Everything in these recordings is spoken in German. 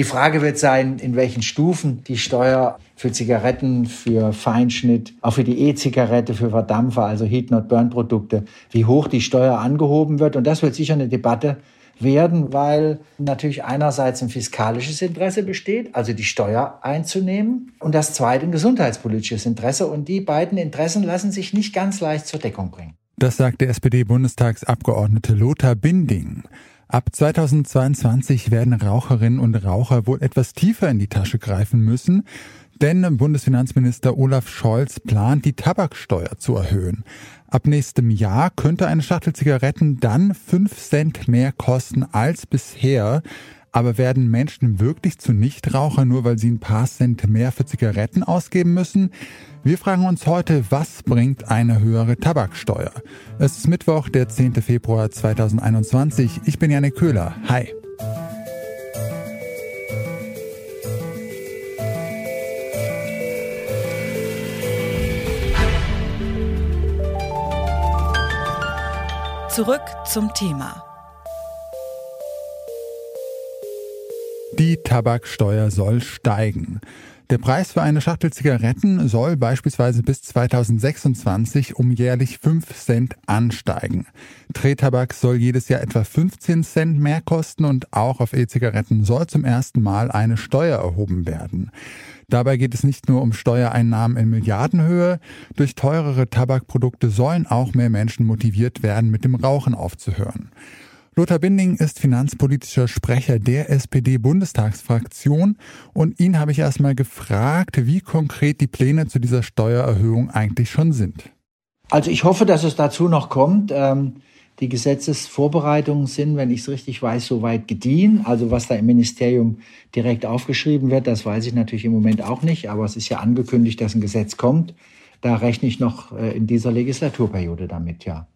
Die Frage wird sein, in welchen Stufen die Steuer für Zigaretten, für Feinschnitt, auch für die E-Zigarette, für Verdampfer, also Heat-Not-Burn-Produkte, wie hoch die Steuer angehoben wird. Und das wird sicher eine Debatte werden, weil natürlich einerseits ein fiskalisches Interesse besteht, also die Steuer einzunehmen, und das zweite ein gesundheitspolitisches Interesse. Und die beiden Interessen lassen sich nicht ganz leicht zur Deckung bringen. Das sagt der SPD-Bundestagsabgeordnete Lothar Binding. Ab 2022 werden Raucherinnen und Raucher wohl etwas tiefer in die Tasche greifen müssen, denn Bundesfinanzminister Olaf Scholz plant, die Tabaksteuer zu erhöhen. Ab nächstem Jahr könnte eine Schachtel Zigaretten dann 5 Cent mehr kosten als bisher. Aber werden Menschen wirklich zu Nichtrauchern, nur weil sie ein paar Cent mehr für Zigaretten ausgeben müssen? Wir fragen uns heute, was bringt eine höhere Tabaksteuer? Es ist Mittwoch, der 10. Februar 2021. Ich bin Janik Köhler. Hi. Zurück zum Thema. Die Tabaksteuer soll steigen. Der Preis für eine Schachtel Zigaretten soll beispielsweise bis 2026 um jährlich 5 Cent ansteigen. Drehtabak soll jedes Jahr etwa 15 Cent mehr kosten und auch auf E-Zigaretten soll zum ersten Mal eine Steuer erhoben werden. Dabei geht es nicht nur um Steuereinnahmen in Milliardenhöhe. Durch teurere Tabakprodukte sollen auch mehr Menschen motiviert werden, mit dem Rauchen aufzuhören. Lothar Binding ist finanzpolitischer Sprecher der SPD-Bundestagsfraktion und ihn habe ich erstmal gefragt, wie konkret die Pläne zu dieser Steuererhöhung eigentlich schon sind. Also ich hoffe, dass es dazu noch kommt. Ähm, die Gesetzesvorbereitungen sind, wenn ich es richtig weiß, soweit gediehen. Also was da im Ministerium direkt aufgeschrieben wird, das weiß ich natürlich im Moment auch nicht, aber es ist ja angekündigt, dass ein Gesetz kommt. Da rechne ich noch äh, in dieser Legislaturperiode damit, ja.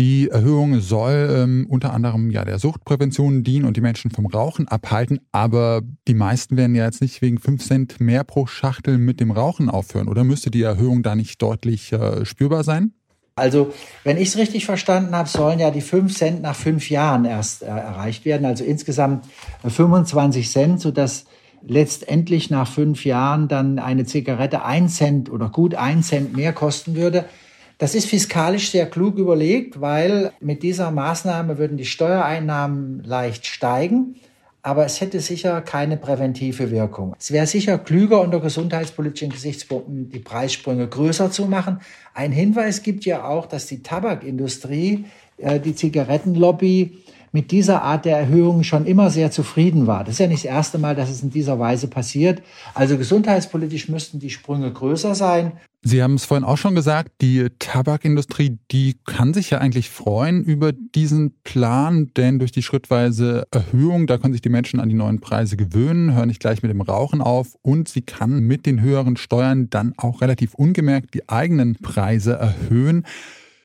Die Erhöhung soll ähm, unter anderem ja der Suchtprävention dienen und die Menschen vom Rauchen abhalten, aber die meisten werden ja jetzt nicht wegen 5 Cent mehr pro Schachtel mit dem Rauchen aufhören, oder müsste die Erhöhung da nicht deutlich äh, spürbar sein? Also, wenn ich es richtig verstanden habe, sollen ja die 5 Cent nach fünf Jahren erst äh, erreicht werden, also insgesamt 25 Cent, sodass letztendlich nach fünf Jahren dann eine Zigarette ein Cent oder gut ein Cent mehr kosten würde. Das ist fiskalisch sehr klug überlegt, weil mit dieser Maßnahme würden die Steuereinnahmen leicht steigen, aber es hätte sicher keine präventive Wirkung. Es wäre sicher klüger unter gesundheitspolitischen Gesichtspunkten die Preissprünge größer zu machen. Ein Hinweis gibt ja auch, dass die Tabakindustrie, äh, die Zigarettenlobby mit dieser Art der Erhöhung schon immer sehr zufrieden war. Das ist ja nicht das erste Mal, dass es in dieser Weise passiert. Also gesundheitspolitisch müssten die Sprünge größer sein. Sie haben es vorhin auch schon gesagt, die Tabakindustrie, die kann sich ja eigentlich freuen über diesen Plan, denn durch die schrittweise Erhöhung, da können sich die Menschen an die neuen Preise gewöhnen, hören nicht gleich mit dem Rauchen auf und sie kann mit den höheren Steuern dann auch relativ ungemerkt die eigenen Preise erhöhen.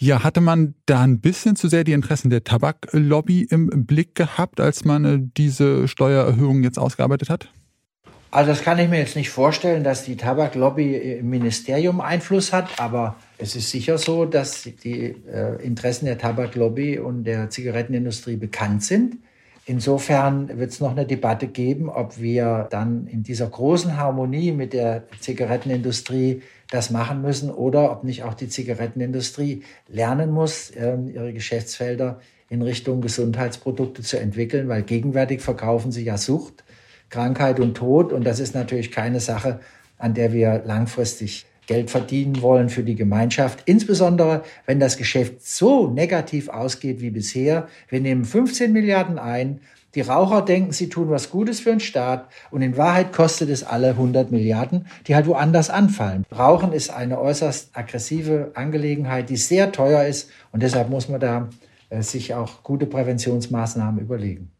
Ja, hatte man da ein bisschen zu sehr die Interessen der Tabaklobby im Blick gehabt, als man äh, diese Steuererhöhung jetzt ausgearbeitet hat? Also das kann ich mir jetzt nicht vorstellen, dass die Tabaklobby im Ministerium Einfluss hat, aber es ist sicher so, dass die äh, Interessen der Tabaklobby und der Zigarettenindustrie bekannt sind. Insofern wird es noch eine Debatte geben, ob wir dann in dieser großen Harmonie mit der Zigarettenindustrie das machen müssen oder ob nicht auch die Zigarettenindustrie lernen muss, ähm, ihre Geschäftsfelder in Richtung Gesundheitsprodukte zu entwickeln, weil gegenwärtig verkaufen sie ja Sucht Krankheit und Tod. Und das ist natürlich keine Sache, an der wir langfristig Geld verdienen wollen für die Gemeinschaft. Insbesondere, wenn das Geschäft so negativ ausgeht wie bisher. Wir nehmen 15 Milliarden ein. Die Raucher denken, sie tun was Gutes für den Staat und in Wahrheit kostet es alle 100 Milliarden, die halt woanders anfallen. Rauchen ist eine äußerst aggressive Angelegenheit, die sehr teuer ist und deshalb muss man da äh, sich auch gute Präventionsmaßnahmen überlegen.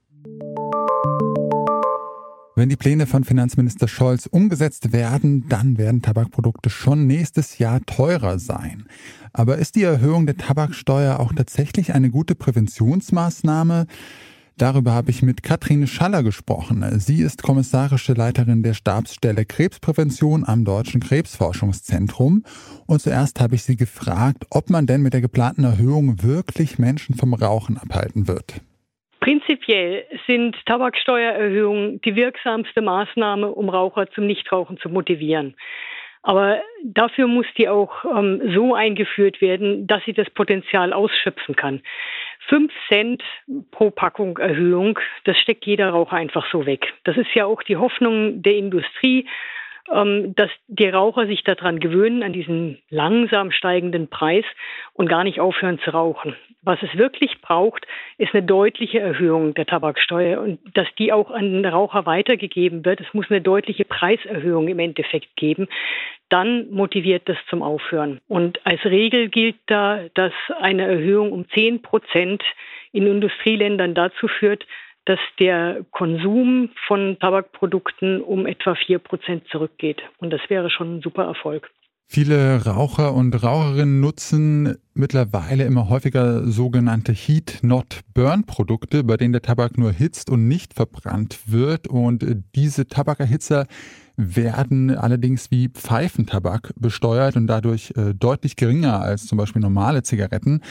Wenn die Pläne von Finanzminister Scholz umgesetzt werden, dann werden Tabakprodukte schon nächstes Jahr teurer sein. Aber ist die Erhöhung der Tabaksteuer auch tatsächlich eine gute Präventionsmaßnahme? Darüber habe ich mit Katrin Schaller gesprochen. Sie ist kommissarische Leiterin der Stabsstelle Krebsprävention am Deutschen Krebsforschungszentrum. Und zuerst habe ich sie gefragt, ob man denn mit der geplanten Erhöhung wirklich Menschen vom Rauchen abhalten wird. Prinzipiell sind Tabaksteuererhöhungen die wirksamste Maßnahme, um Raucher zum Nichtrauchen zu motivieren. Aber dafür muss die auch ähm, so eingeführt werden, dass sie das Potenzial ausschöpfen kann. Fünf Cent pro Packung Erhöhung, das steckt jeder Raucher einfach so weg. Das ist ja auch die Hoffnung der Industrie, dass die Raucher sich daran gewöhnen, an diesen langsam steigenden Preis und gar nicht aufhören zu rauchen. Was es wirklich braucht, ist eine deutliche Erhöhung der Tabaksteuer und dass die auch an den Raucher weitergegeben wird. Es muss eine deutliche Preiserhöhung im Endeffekt geben. Dann motiviert das zum Aufhören. Und als Regel gilt da, dass eine Erhöhung um 10 Prozent in Industrieländern dazu führt, dass der Konsum von Tabakprodukten um etwa 4 Prozent zurückgeht. Und das wäre schon ein super Erfolg. Viele Raucher und Raucherinnen nutzen mittlerweile immer häufiger sogenannte Heat-Not-Burn-Produkte, bei denen der Tabak nur hitzt und nicht verbrannt wird. Und diese Tabakerhitzer werden allerdings wie Pfeifentabak besteuert und dadurch äh, deutlich geringer als zum Beispiel normale Zigaretten.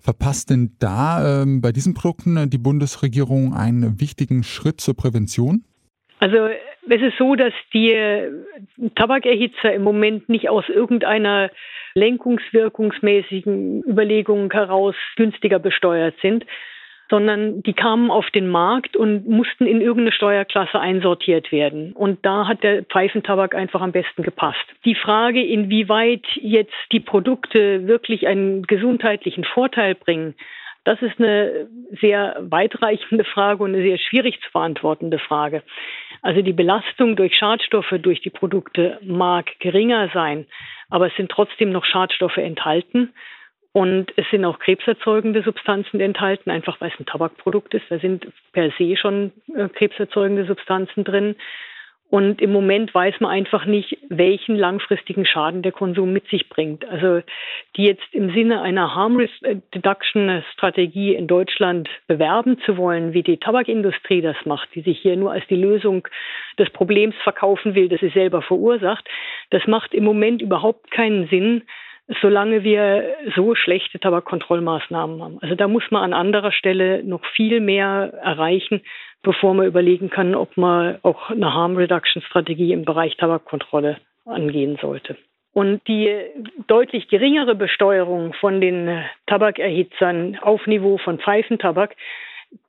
Verpasst denn da ähm, bei diesen Produkten äh, die Bundesregierung einen wichtigen Schritt zur Prävention? Also es ist so, dass die äh, Tabakerhitzer im Moment nicht aus irgendeiner lenkungswirkungsmäßigen Überlegung heraus günstiger besteuert sind, sondern die kamen auf den Markt und mussten in irgendeine Steuerklasse einsortiert werden. Und da hat der Pfeifentabak einfach am besten gepasst. Die Frage, inwieweit jetzt die Produkte wirklich einen gesundheitlichen Vorteil bringen, das ist eine sehr weitreichende Frage und eine sehr schwierig zu beantwortende Frage. Also die Belastung durch Schadstoffe durch die Produkte mag geringer sein, aber es sind trotzdem noch Schadstoffe enthalten. Und es sind auch krebserzeugende Substanzen enthalten, einfach weil es ein Tabakprodukt ist. Da sind per se schon äh, krebserzeugende Substanzen drin. Und im Moment weiß man einfach nicht, welchen langfristigen Schaden der Konsum mit sich bringt. Also die jetzt im Sinne einer Harm Reduction Strategie in Deutschland bewerben zu wollen, wie die Tabakindustrie das macht, die sich hier nur als die Lösung des Problems verkaufen will, das sie selber verursacht, das macht im Moment überhaupt keinen Sinn, solange wir so schlechte Tabakkontrollmaßnahmen haben. Also da muss man an anderer Stelle noch viel mehr erreichen, bevor man überlegen kann, ob man auch eine Harm Reduction Strategie im Bereich Tabakkontrolle angehen sollte. Und die deutlich geringere Besteuerung von den Tabakerhitzern auf Niveau von Pfeifentabak,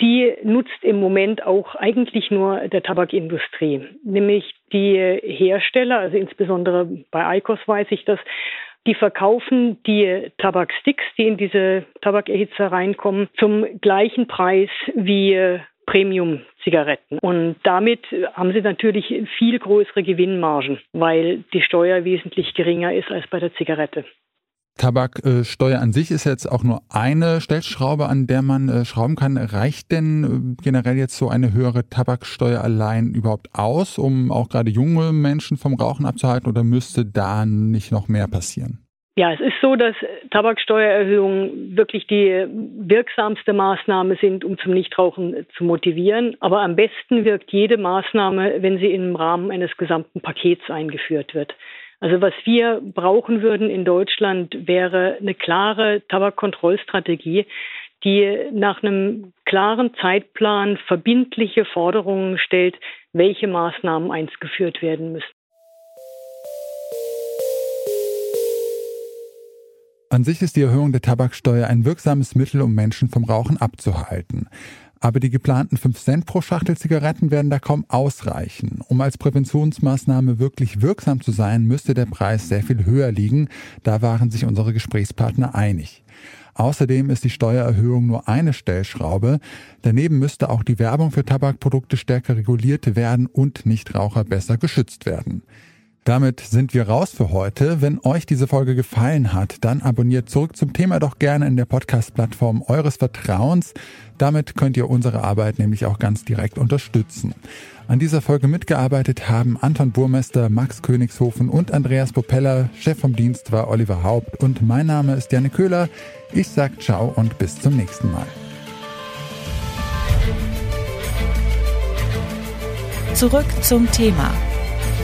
die nutzt im Moment auch eigentlich nur der Tabakindustrie. Nämlich die Hersteller, also insbesondere bei ICOS weiß ich das, die verkaufen die Tabaksticks, die in diese Tabakerhitzer reinkommen, zum gleichen Preis wie Premium-Zigaretten. Und damit haben sie natürlich viel größere Gewinnmargen, weil die Steuer wesentlich geringer ist als bei der Zigarette. Tabaksteuer an sich ist jetzt auch nur eine Stellschraube, an der man äh, schrauben kann. Reicht denn äh, generell jetzt so eine höhere Tabaksteuer allein überhaupt aus, um auch gerade junge Menschen vom Rauchen abzuhalten oder müsste da nicht noch mehr passieren? Ja, es ist so, dass Tabaksteuererhöhungen wirklich die wirksamste Maßnahme sind, um zum Nichtrauchen zu motivieren. Aber am besten wirkt jede Maßnahme, wenn sie im Rahmen eines gesamten Pakets eingeführt wird. Also was wir brauchen würden in Deutschland wäre eine klare Tabakkontrollstrategie, die nach einem klaren Zeitplan verbindliche Forderungen stellt, welche Maßnahmen eingeführt werden müssen. An sich ist die Erhöhung der Tabaksteuer ein wirksames Mittel, um Menschen vom Rauchen abzuhalten. Aber die geplanten 5 Cent pro Schachtel Zigaretten werden da kaum ausreichen. Um als Präventionsmaßnahme wirklich wirksam zu sein, müsste der Preis sehr viel höher liegen. Da waren sich unsere Gesprächspartner einig. Außerdem ist die Steuererhöhung nur eine Stellschraube. Daneben müsste auch die Werbung für Tabakprodukte stärker reguliert werden und Nichtraucher besser geschützt werden. Damit sind wir raus für heute. Wenn euch diese Folge gefallen hat, dann abonniert zurück zum Thema doch gerne in der Podcast-Plattform eures Vertrauens. Damit könnt ihr unsere Arbeit nämlich auch ganz direkt unterstützen. An dieser Folge mitgearbeitet haben Anton Burmester, Max Königshofen und Andreas Popella. Chef vom Dienst war Oliver Haupt und mein Name ist Janne Köhler. Ich sag ciao und bis zum nächsten Mal. Zurück zum Thema